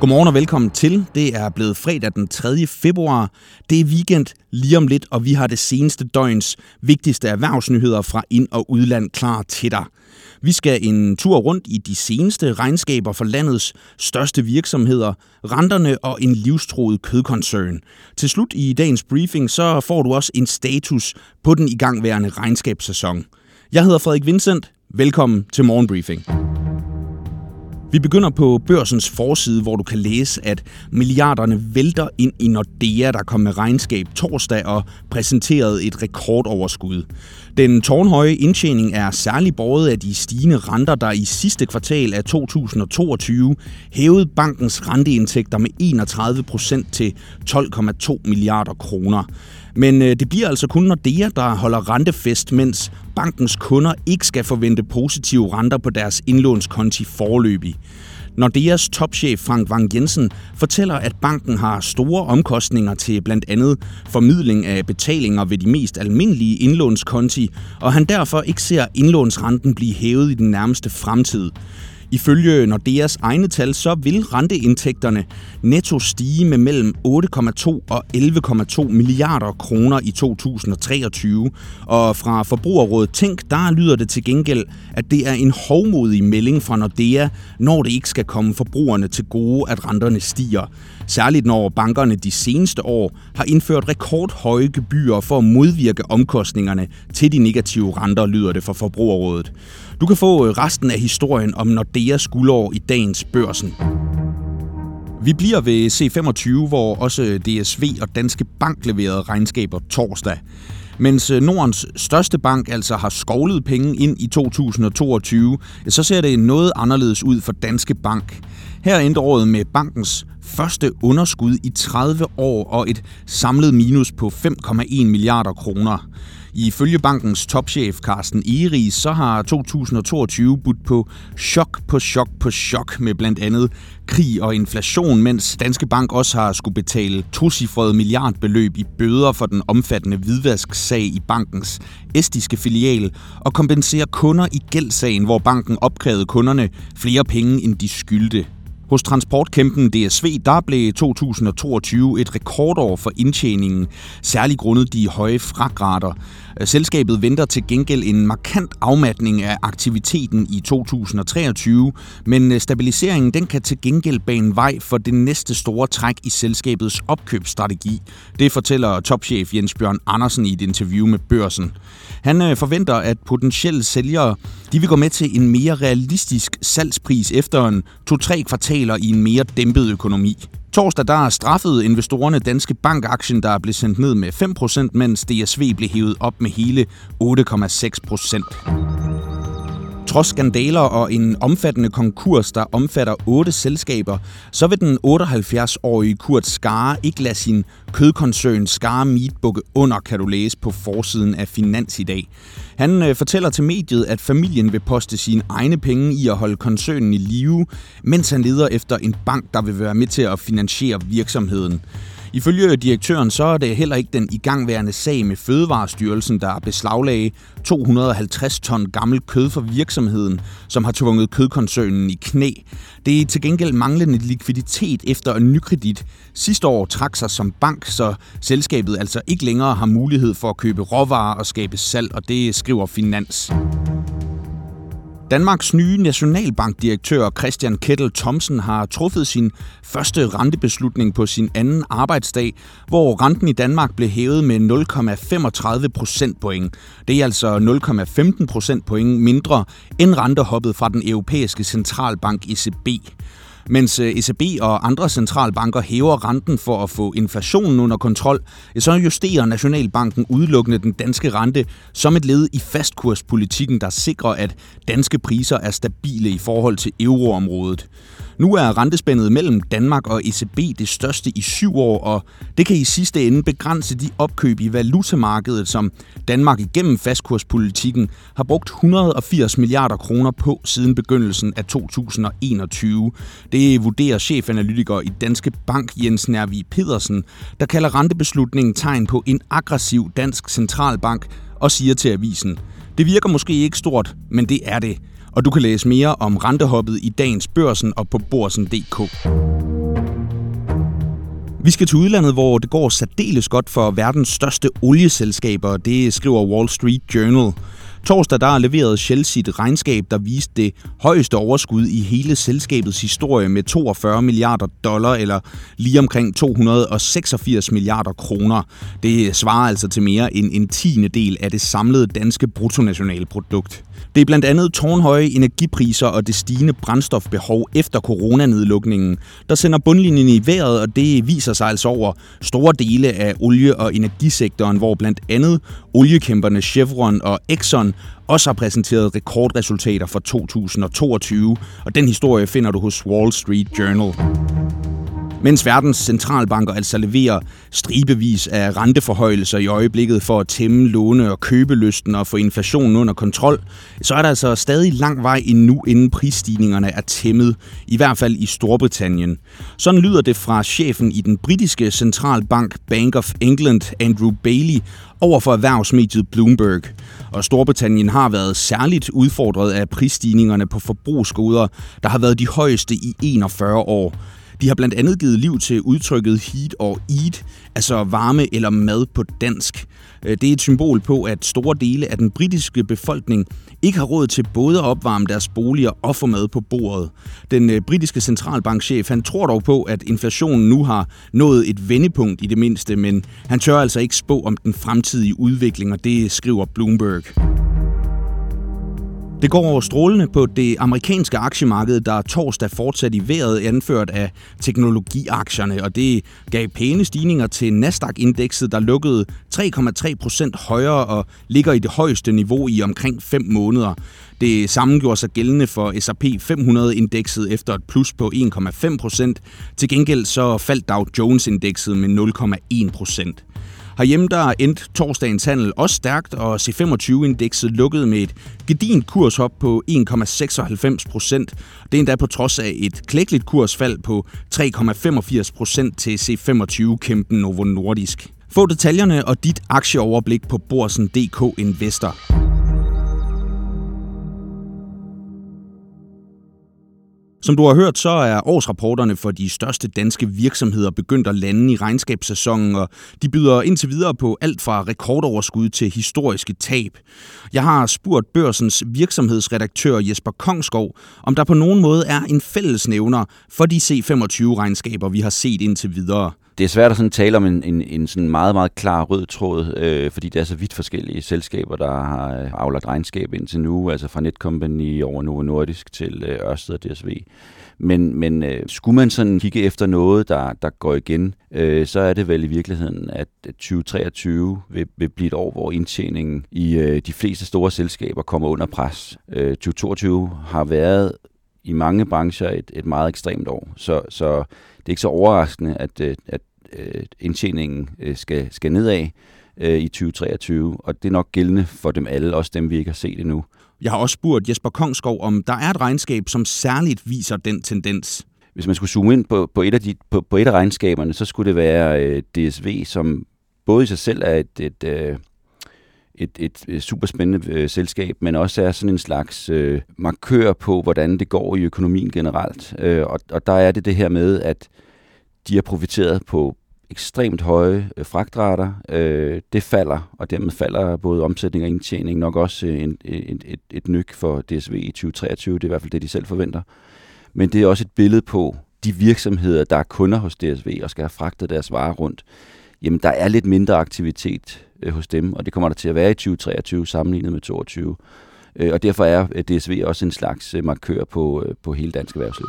Godmorgen og velkommen til. Det er blevet fredag den 3. februar. Det er weekend lige om lidt, og vi har det seneste døgns vigtigste erhvervsnyheder fra ind- og udland klar til dig. Vi skal en tur rundt i de seneste regnskaber for landets største virksomheder, renterne og en livstroet kødkoncern. Til slut i dagens briefing, så får du også en status på den igangværende regnskabssæson. Jeg hedder Frederik Vincent. Velkommen til Morgenbriefing. Vi begynder på børsens forside, hvor du kan læse, at milliarderne vælter ind i Nordea, der kom med regnskab torsdag og præsenterede et rekordoverskud. Den tårnhøje indtjening er særlig båret af de stigende renter, der i sidste kvartal af 2022 hævede bankens renteindtægter med 31 procent til 12,2 milliarder kroner. Men øh, det bliver altså kun Nordea, der holder rentefest, mens bankens kunder ikke skal forvente positive renter på deres indlånskonti forløbig. Nordeas topchef Frank Wang Jensen fortæller, at banken har store omkostninger til blandt andet formidling af betalinger ved de mest almindelige indlånskonti, og han derfor ikke ser indlånsrenten blive hævet i den nærmeste fremtid. Ifølge Nordeas egne tal, så vil renteindtægterne netto stige med mellem 8,2 og 11,2 milliarder kroner i 2023. Og fra Forbrugerrådet Tænk, der lyder det til gengæld, at det er en hovmodig melding fra Nordea, når det ikke skal komme forbrugerne til gode, at renterne stiger. Særligt når bankerne de seneste år har indført rekordhøje gebyrer for at modvirke omkostningerne til de negative renter, lyder det fra Forbrugerrådet. Du kan få øh, resten af historien om Nordeas guldår i dagens børsen. Vi bliver ved C25, hvor også øh, DSV og Danske Bank leverede regnskaber torsdag. Mens øh, Nordens største bank altså har skovlet penge ind i 2022, så ser det noget anderledes ud for Danske Bank. Her endte året med bankens første underskud i 30 år og et samlet minus på 5,1 milliarder kroner. Ifølge bankens topchef Carsten Eris, så har 2022 budt på chok på chok på chok med blandt andet krig og inflation, mens Danske Bank også har skulle betale tocifrede milliardbeløb i bøder for den omfattende hvidvasksag i bankens estiske filial og kompensere kunder i gældsagen, hvor banken opkrævede kunderne flere penge, end de skyldte. Hos transportkæmpen DSV der blev 2022 et rekordår for indtjeningen, særligt grundet de høje fragtrater. Selskabet venter til gengæld en markant afmatning af aktiviteten i 2023, men stabiliseringen den kan til gengæld bane vej for det næste store træk i selskabets opkøbsstrategi. Det fortæller topchef Jens Bjørn Andersen i et interview med Børsen. Han øh, forventer, at potentielle sælgere de vil gå med til en mere realistisk salgspris efter en 2-3 kvartal kvartaler i en mere dæmpet økonomi. Torsdag der straffede investorerne Danske Bank-aktien, der blev sendt ned med 5%, mens DSV blev hævet op med hele 8,6%. Trods skandaler og en omfattende konkurs, der omfatter otte selskaber, så vil den 78-årige Kurt Skare ikke lade sin kødkoncern Skare Meat bukke under, kan du læse på forsiden af Finans i dag. Han øh, fortæller til mediet, at familien vil poste sine egne penge i at holde koncernen i live, mens han leder efter en bank, der vil være med til at finansiere virksomheden. Ifølge direktøren så er det heller ikke den igangværende sag med Fødevarestyrelsen, der beslaglagde 250 ton gammel kød for virksomheden, som har tvunget kødkoncernen i knæ. Det er til gengæld manglende likviditet efter en nykredit sidste år trak sig som bank, så selskabet altså ikke længere har mulighed for at købe råvarer og skabe salg, og det skriver Finans. Danmarks nye nationalbankdirektør Christian Kettel Thomsen har truffet sin første rentebeslutning på sin anden arbejdsdag, hvor renten i Danmark blev hævet med 0,35 procentpoint. Det er altså 0,15 procentpoint mindre end rentehoppet fra den europæiske centralbank ECB. Mens øh, ECB og andre centralbanker hæver renten for at få inflationen under kontrol, så justerer Nationalbanken udelukkende den danske rente som et led i fastkurspolitikken, der sikrer, at danske priser er stabile i forhold til euroområdet. Nu er rentespændet mellem Danmark og ECB det største i syv år, og det kan i sidste ende begrænse de opkøb i valutamarkedet, som Danmark igennem fastkurspolitikken har brugt 180 milliarder kroner på siden begyndelsen af 2021. Det vurderer chefanalytiker i Danske Bank Jens Nervi Pedersen, der kalder rentebeslutningen tegn på en aggressiv dansk centralbank og siger til avisen, det virker måske ikke stort, men det er det og du kan læse mere om rentehoppet i dagens børsen og på borsen.dk. Vi skal til udlandet, hvor det går særdeles godt for verdens største olieselskaber, det skriver Wall Street Journal. Torsdag der leverede Shell sit regnskab, der viste det højeste overskud i hele selskabets historie med 42 milliarder dollar, eller lige omkring 286 milliarder kroner. Det svarer altså til mere end en tiende del af det samlede danske bruttonationalprodukt. Det er blandt andet tårnhøje energipriser og det stigende brændstofbehov efter coronanedlukningen, der sender bundlinjen i vejret, og det viser sig altså over store dele af olie- og energisektoren, hvor blandt andet oliekæmperne Chevron og Exxon også har præsenteret rekordresultater for 2022, og den historie finder du hos Wall Street Journal. Mens verdens centralbanker altså leverer stribevis af renteforhøjelser i øjeblikket for at tæmme låne- og købelysten og få inflationen under kontrol, så er der altså stadig lang vej endnu, inden prisstigningerne er tæmmet, i hvert fald i Storbritannien. Sådan lyder det fra chefen i den britiske centralbank Bank of England, Andrew Bailey, over for erhvervsmediet Bloomberg. Og Storbritannien har været særligt udfordret af prisstigningerne på forbrugsgoder, der har været de højeste i 41 år. De har blandt andet givet liv til udtrykket heat og eat, altså varme eller mad på dansk. Øh, det er et symbol på, at store dele af den britiske befolkning ikke har råd til både at opvarme deres boliger og få mad på bordet. Den øh, britiske centralbankchef han tror dog på, at inflationen nu har nået et vendepunkt i det mindste, men han tør altså ikke spå om den fremtidige udvikling, og det skriver Bloomberg. Det går over strålende på det amerikanske aktiemarked, der torsdag fortsat i vejret anført af teknologiaktierne, og det gav pæne stigninger til Nasdaq-indekset, der lukkede 3,3 procent højere og ligger i det højeste niveau i omkring 5 måneder. Det samme gjorde sig gældende for S&P 500-indekset efter et plus på 1,5 procent. Til gengæld så faldt Dow Jones-indekset med 0,1 procent. Herhjemme der endte torsdagens handel også stærkt, og C25-indekset lukkede med et gedint kurshop på 1,96 procent. Det er endda på trods af et klækkeligt kursfald på 3,85 procent til C25-kæmpen Novo Nordisk. Få detaljerne og dit aktieoverblik på Borsen.dk Investor. Som du har hørt, så er årsrapporterne for de største danske virksomheder begyndt at lande i regnskabssæsonen, og de byder indtil videre på alt fra rekordoverskud til historiske tab. Jeg har spurgt børsens virksomhedsredaktør Jesper Kongskov, om der på nogen måde er en fællesnævner for de C25-regnskaber, vi har set indtil videre det er svært at sådan tale om en, en, en sådan meget, meget klar rød tråd, øh, fordi det er så vidt forskellige selskaber, der har øh, aflagt regnskab indtil nu, altså fra Netcompany over Novo Nordisk til øh, Ørsted og DSV. Men, men øh, skulle man sådan kigge efter noget, der, der går igen, øh, så er det vel i virkeligheden, at 2023 vil, vil blive et år, hvor indtjeningen i øh, de fleste store selskaber kommer under pres. Øh, 2022 har været i mange brancher et, et meget ekstremt år, så, så det er ikke så overraskende, at, øh, at øh, indtjeningen øh, skal, skal nedad øh, i 2023, og det er nok gældende for dem alle, også dem vi ikke har set endnu. Jeg har også spurgt Jesper Kongskov, om der er et regnskab, som særligt viser den tendens. Hvis man skulle zoome ind på, på, et, af de, på, på et af regnskaberne, så skulle det være øh, DSV, som både i sig selv er et, et, øh, et, et, et super spændende øh, selskab, men også er sådan en slags øh, markør på, hvordan det går i økonomien generelt. Øh, og, og der er det det her med, at de har profiteret på ekstremt høje øh, fragtrater. Øh, det falder, og dermed falder både omsætning og indtjening nok også øh, en, øh, et, et, et nyk for DSV i 2023. Det er i hvert fald det, de selv forventer. Men det er også et billede på de virksomheder, der er kunder hos DSV og skal have fragtet deres varer rundt. Jamen, der er lidt mindre aktivitet øh, hos dem, og det kommer der til at være i 2023 sammenlignet med 2022. Øh, og derfor er øh, DSV også en slags øh, markør på, øh, på hele dansk erhvervsliv.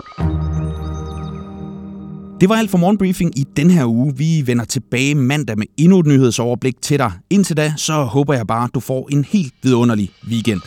Det var alt for morgenbriefing i den her uge. Vi vender tilbage mandag med endnu et nyhedsoverblik til dig. Indtil da, så håber jeg bare, at du får en helt vidunderlig weekend.